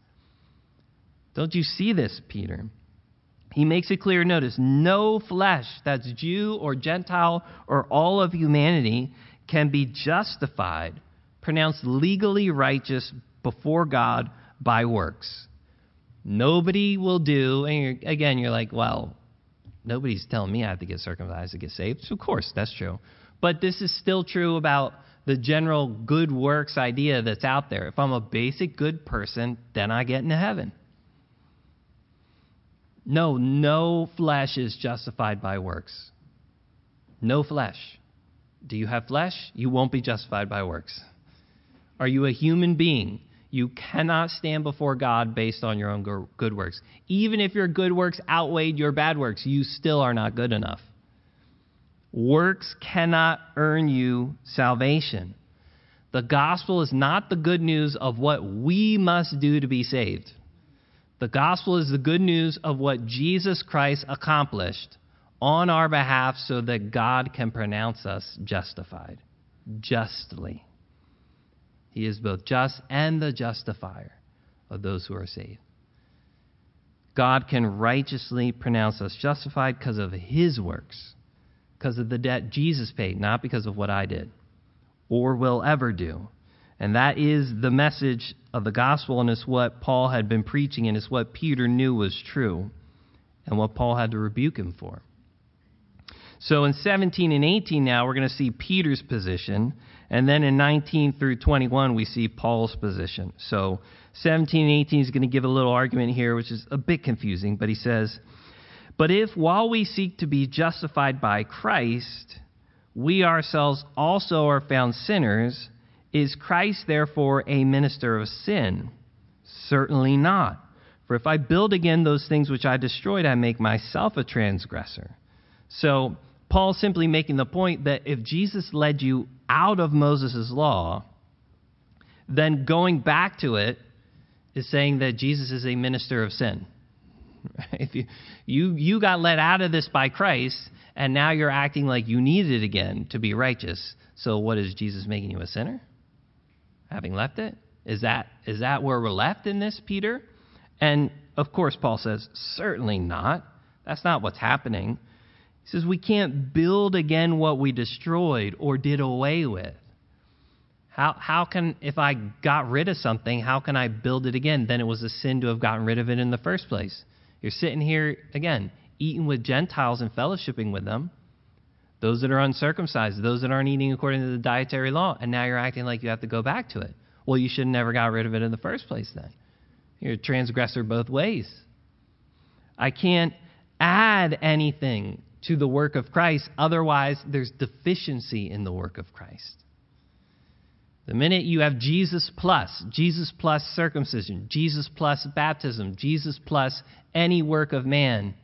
Don't you see this, Peter? He makes it clear, notice, no flesh, that's Jew or Gentile or all of humanity, can be justified, pronounced legally righteous before God by works. Nobody will do, and you're, again, you're like, well, nobody's telling me I have to get circumcised to get saved. So of course, that's true. But this is still true about the general good works idea that's out there. If I'm a basic good person, then I get into heaven. No, no flesh is justified by works. No flesh. Do you have flesh? You won't be justified by works. Are you a human being? You cannot stand before God based on your own good works. Even if your good works outweighed your bad works, you still are not good enough. Works cannot earn you salvation. The gospel is not the good news of what we must do to be saved. The gospel is the good news of what Jesus Christ accomplished on our behalf so that God can pronounce us justified, justly. He is both just and the justifier of those who are saved. God can righteously pronounce us justified because of his works, because of the debt Jesus paid, not because of what I did or will ever do. And that is the message of the gospel, and it's what Paul had been preaching, and it's what Peter knew was true, and what Paul had to rebuke him for. So in 17 and 18 now, we're going to see Peter's position. And then in 19 through 21, we see Paul's position. So 17 and 18 is going to give a little argument here, which is a bit confusing. But he says, But if while we seek to be justified by Christ, we ourselves also are found sinners, is Christ therefore a minister of sin? Certainly not. For if I build again those things which I destroyed, I make myself a transgressor. So Paul's simply making the point that if Jesus led you out of Moses' law, then going back to it is saying that Jesus is a minister of sin. <laughs> If you, you, you got led out of this by Christ, and now you're acting like you need it again to be righteous. So, what is Jesus making you a sinner? Having left it? Is that, is that where we're left in this, Peter? And of course, Paul says, certainly not. That's not what's happening. He says we can't build again what we destroyed or did away with. How, how can, if I got rid of something, how can I build it again? Then it was a sin to have gotten rid of it in the first place. You're sitting here, again, eating with Gentiles and fellowshipping with them, those that are uncircumcised, those that aren't eating according to the dietary law, and now you're acting like you have to go back to it. Well, you should have never got rid of it in the first place then. You're a transgressor both ways. I can't add anything to the work of Christ. Otherwise, there's deficiency in the work of Christ. The minute you have Jesus plus, Jesus plus circumcision, Jesus plus baptism, Jesus plus any work of man,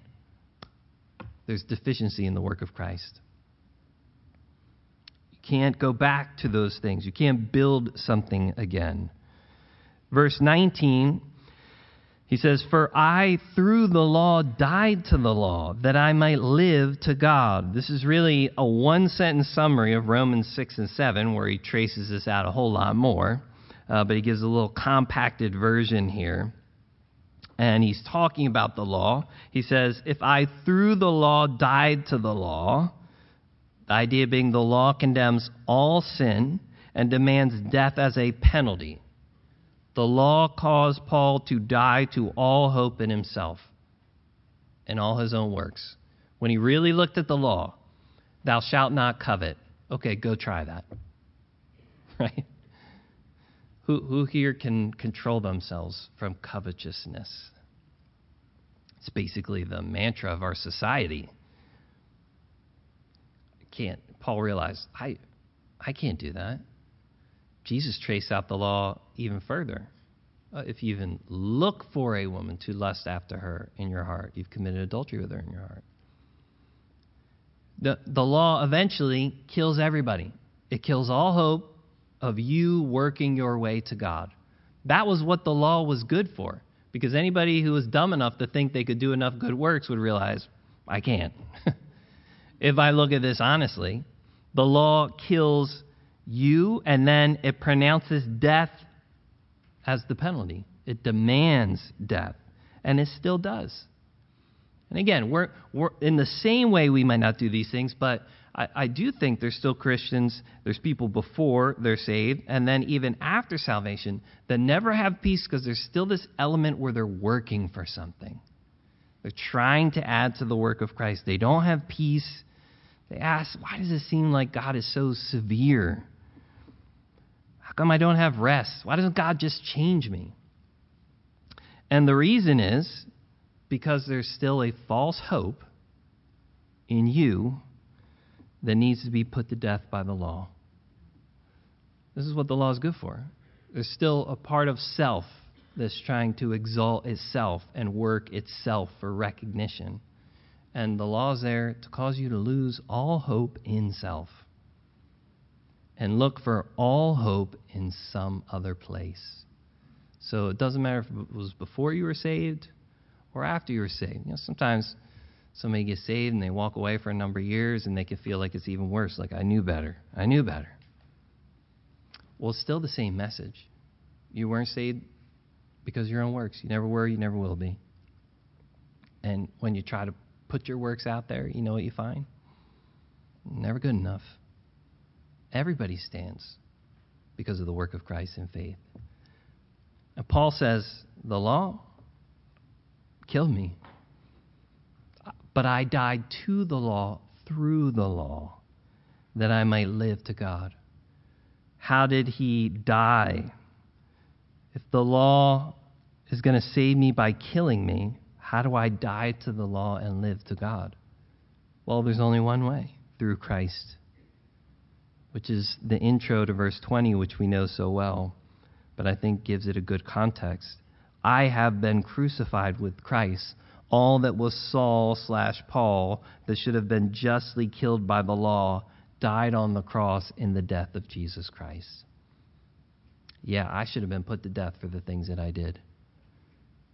there's deficiency in the work of Christ. Can't go back to those things. You can't build something again. Verse 19, he says, For I, through the law, died to the law, that I might live to God. This is really a one sentence summary of Romans 6 and 7, where he traces this out a whole lot more. Uh, but he gives a little compacted version here. And he's talking about the law. He says, If I, through the law, died to the law, the idea being the law condemns all sin and demands death as a penalty. The law caused Paul to die to all hope in himself and all his own works. When he really looked at the law, thou shalt not covet. Okay, go try that. <laughs> Right? Who, who here can control themselves from covetousness? It's basically the mantra of our society can't, Paul realized, I, I can't do that. Jesus traced out the law even further. Uh, if you even look for a woman to lust after her in your heart, you've committed adultery with her in your heart. The, the law eventually kills everybody. It kills all hope of you working your way to God. That was what the law was good for. Because anybody who was dumb enough to think they could do enough good works would realize, I can't. <laughs> if I look at this honestly. The law kills you, and then it pronounces death as the penalty. It demands death, and it still does. And again, we're, we're in the same way we might not do these things, but I, I do think there's still Christians, there's people before they're saved, and then even after salvation that never have peace because there's still this element where they're working for something. They're trying to add to the work of Christ. They don't have peace they ask, why does it seem like God is so severe? How come I don't have rest? Why doesn't God just change me? And the reason is because there's still a false hope in you that needs to be put to death by the law. This is what the law is good for. There's still a part of self that's trying to exalt itself and work itself for recognition and the law's there to cause you to lose all hope in self and look for all hope in some other place. So it doesn't matter if it was before you were saved or after you were saved. You know, sometimes somebody gets saved and they walk away for a number of years and they can feel like it's even worse, like I knew better. I knew better. Well, it's still the same message. You weren't saved because your own works. You never were, you never will be. And when you try to put your works out there, you know what you find? Never good enough. Everybody stands because of the work of Christ in faith. And Paul says, The law killed me, but I died to the law through the law that I might live to God. How did he die? If the law is going to save me by killing me, how do I die to the law and live to God? Well, there's only one way through Christ, which is the intro to verse 20, which we know so well, but I think gives it a good context. I have been crucified with Christ. All that was Saul slash Paul that should have been justly killed by the law died on the cross in the death of Jesus Christ. Yeah, I should have been put to death for the things that I did,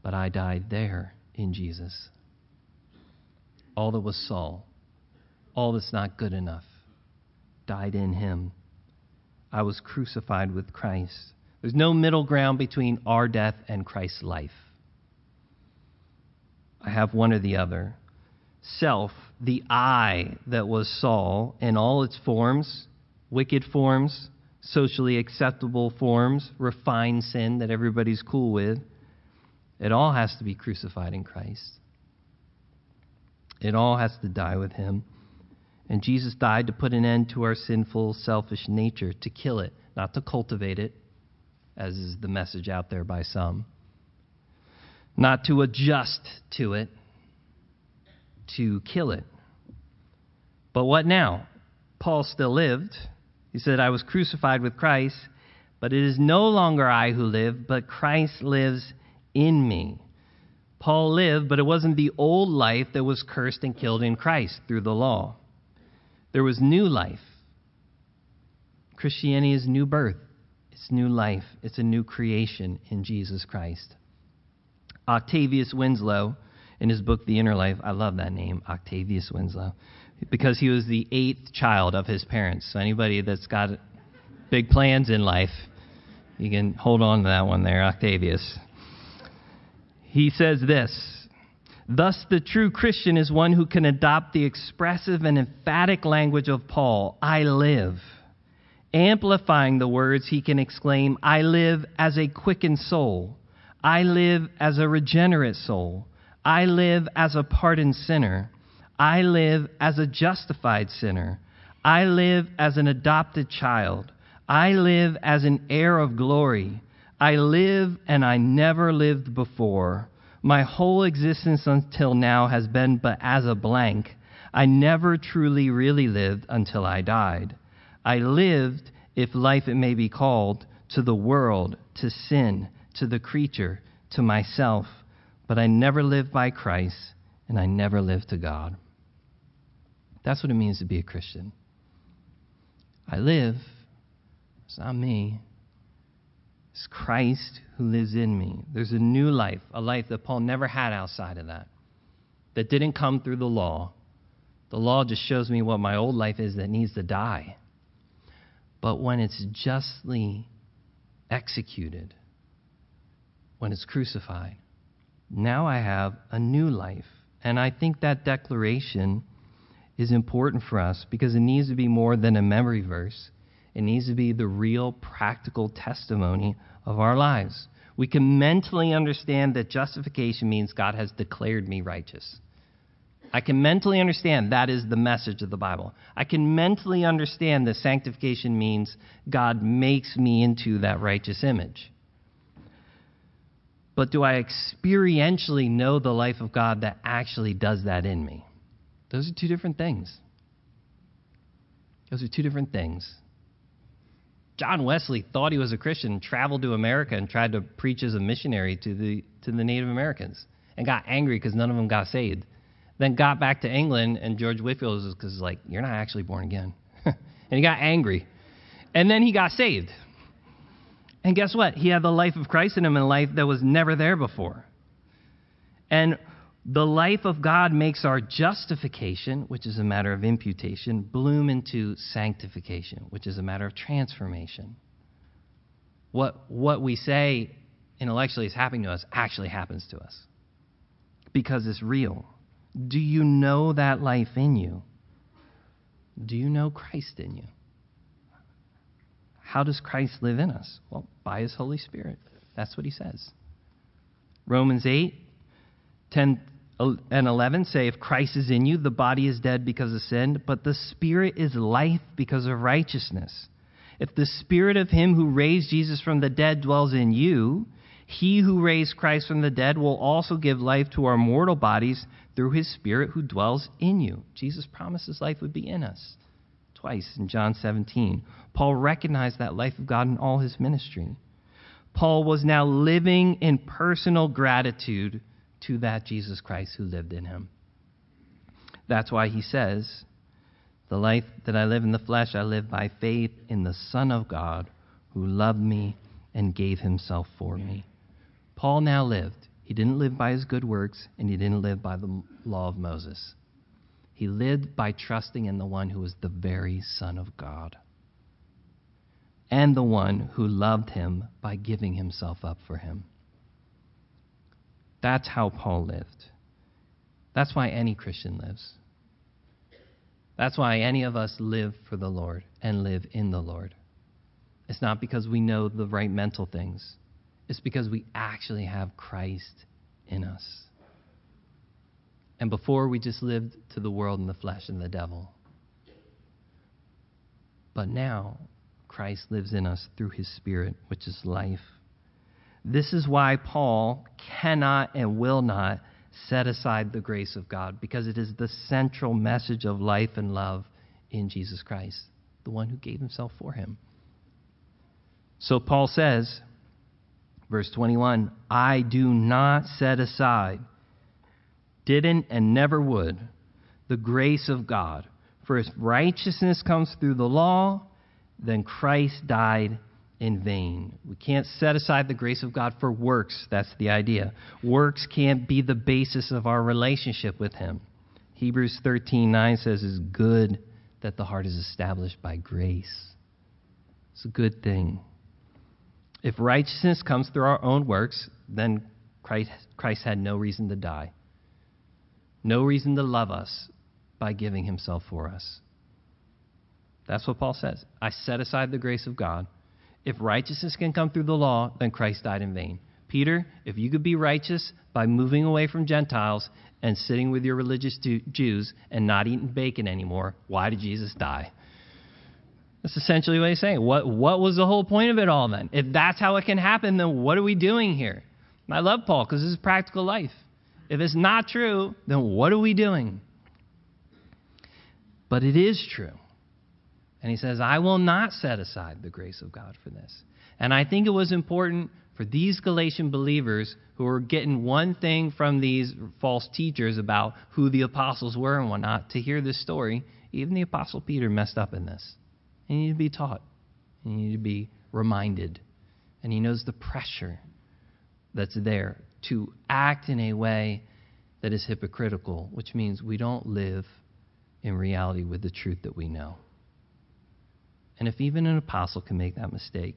but I died there in Jesus. All that was Saul, all that's not good enough, died in him. I was crucified with Christ. There's no middle ground between our death and Christ's life. I have one or the other. Self, the I that was Saul in all its forms, wicked forms, socially acceptable forms, refined sin that everybody's cool with, it all has to be crucified in Christ. It all has to die with him. And Jesus died to put an end to our sinful, selfish nature, to kill it, not to cultivate it, as is the message out there by some, not to adjust to it, to kill it. But what now? Paul still lived. He said, I was crucified with Christ, but it is no longer I who live, but Christ lives in me. Paul lived, but it wasn't the old life that was cursed and killed in Christ through the law. There was new life. Christianity is new birth, it's new life, it's a new creation in Jesus Christ. Octavius Winslow, in his book The Inner Life, I love that name, Octavius Winslow, because he was the eighth child of his parents. So anybody that's got big plans in life, you can hold on to that one there, Octavius. He says this Thus, the true Christian is one who can adopt the expressive and emphatic language of Paul I live. Amplifying the words, he can exclaim, I live as a quickened soul. I live as a regenerate soul. I live as a pardoned sinner. I live as a justified sinner. I live as an adopted child. I live as an heir of glory. I live and I never lived before. My whole existence until now has been but as a blank. I never truly, really lived until I died. I lived, if life it may be called, to the world, to sin, to the creature, to myself. But I never lived by Christ, and I never lived to God. That's what it means to be a Christian. I live, it's not me, it's Christ who lives in me. There's a new life, a life that Paul never had outside of that, that didn't come through the law. The law just shows me what my old life is that needs to die. But when it's justly executed, when it's crucified, now I have a new life. And I think that declaration is important for us because it needs to be more than a memory verse. It needs to be the real practical testimony of our lives. We can mentally understand that justification means God has declared me righteous. I can mentally understand that is the message of the Bible. I can mentally understand that sanctification means God makes me into that righteous image. But do I experientially know the life of God that actually does that in me? Those are two different things. Those are two different things. John Wesley thought he was a Christian, traveled to America and tried to preach as a missionary to the, to the Native Americans and got angry because none of them got saved. Then got back to England, and George Whitefield was because like, you're not actually born again. <laughs> and he got angry. And then he got saved. And guess what? He had the life of Christ in him and a life that was never there before. And the life of God makes our justification, which is a matter of imputation, bloom into sanctification, which is a matter of transformation. What, what we say intellectually is happening to us actually happens to us because it's real. Do you know that life in you? Do you know Christ in you? How does Christ live in us? Well, by his Holy Spirit. That's what he says. Romans 8, 10 and 11 say, If Christ is in you, the body is dead because of sin, but the spirit is life because of righteousness. If the spirit of him who raised Jesus from the dead dwells in you, he who raised Christ from the dead will also give life to our mortal bodies through his spirit who dwells in you. Jesus promises life would be in us twice in John 17. Paul recognized that life of God in all his ministry. Paul was now living in personal gratitude to that Jesus Christ who lived in him. That's why he says, The life that I live in the flesh, I live by faith in the Son of God who loved me and gave himself for me. Paul now lived. He didn't live by his good works, and he didn't live by the law of Moses. He lived by trusting in the one who was the very Son of God and the one who loved him by giving himself up for him. That's how Paul lived. That's why any Christian lives. That's why any of us live for the Lord and live in the Lord. It's not because we know the right mental things, it's because we actually have Christ in us. And before we just lived to the world and the flesh and the devil. But now Christ lives in us through his Spirit, which is life. This is why Paul cannot and will not set aside the grace of God, because it is the central message of life and love in Jesus Christ, the one who gave himself for him. So Paul says, verse 21, I do not set aside, didn't and never would, the grace of God. For if righteousness comes through the law, then Christ died in vain. We can't set aside the grace of God for works. That's the idea. Works can't be the basis of our relationship with Him. Hebrews 13:9 says it's good that the heart is established by grace. It's a good thing. If righteousness comes through our own works, then Christ, Christ had no reason to die. No reason to love us by giving himself for us. That's what Paul says. I set aside the grace of God. If righteousness can come through the law, then Christ died in vain. Peter, if you could be righteous by moving away from Gentiles and sitting with your religious Jews and not eating bacon anymore, why did Jesus die? That's essentially what he's saying. What, what was the whole point of it all then? If that's how it can happen, then what are we doing here? I love Paul because this is practical life. If it's not true, then what are we doing? But it is true. And he says, I will not set aside the grace of God for this. And I think it was important for these Galatian believers who were getting one thing from these false teachers about who the apostles were and whatnot to hear this story. Even the apostle Peter messed up in this. And You need to be taught. and You need to be reminded. And he knows the pressure that's there to act in a way that is hypocritical, which means we don't live in reality with the truth that we know. And if even an apostle can make that mistake,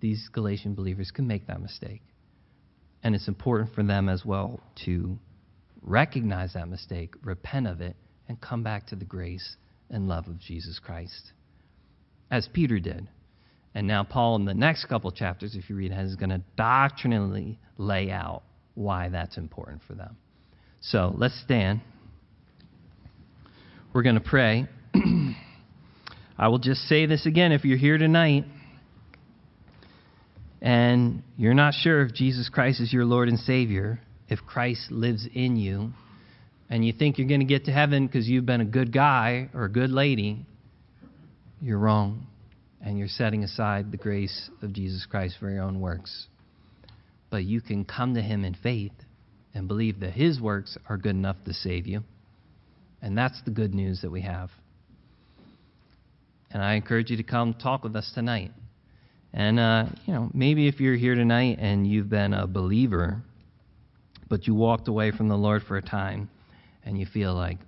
these Galatian believers can make that mistake. And it's important for them as well to recognize that mistake, repent of it, and come back to the grace and love of Jesus Christ, as Peter did. And now, Paul, in the next couple chapters, if you read it, is going to doctrinally lay out why that's important for them. So let's stand. We're going to pray. <clears throat> I will just say this again if you're here tonight and you're not sure if Jesus Christ is your Lord and Savior, if Christ lives in you, and you think you're going to get to heaven because you've been a good guy or a good lady, you're wrong and you're setting aside the grace of Jesus Christ for your own works. But you can come to Him in faith and believe that His works are good enough to save you. And that's the good news that we have. And I encourage you to come talk with us tonight. And, uh, you know, maybe if you're here tonight and you've been a believer, but you walked away from the Lord for a time and you feel like,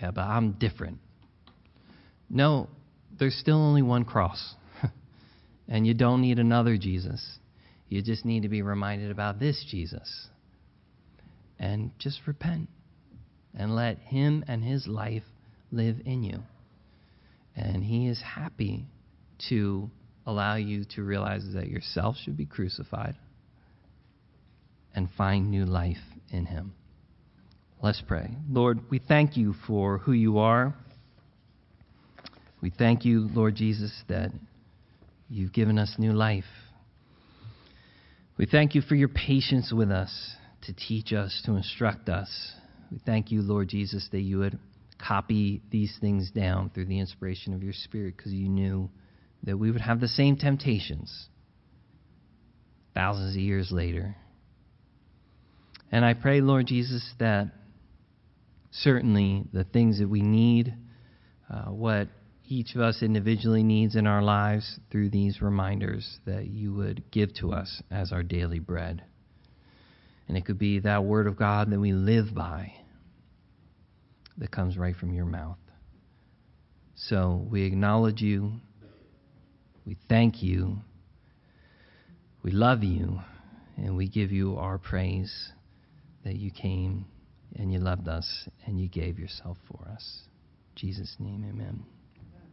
yeah, but I'm different. No, there's still only one cross. <laughs> and you don't need another Jesus. You just need to be reminded about this Jesus. And just repent and let Him and His life live in you. And He is happy to allow you to realize that yourself should be crucified and find new life in Him. Let's pray. Lord, we thank you for who you are. We thank you, Lord Jesus, that you've given us new life. We thank you for your patience with us to teach us, to instruct us. We thank you, Lord Jesus, that you would copy these things down through the inspiration of your Spirit because you knew that we would have the same temptations thousands of years later. And I pray, Lord Jesus, that certainly the things that we need, uh, what each of us individually needs in our lives through these reminders that you would give to us as our daily bread. And it could be that word of God that we live by that comes right from your mouth. So we acknowledge you. We thank you. We love you. And we give you our praise that you came and you loved us and you gave yourself for us. In Jesus' name, amen.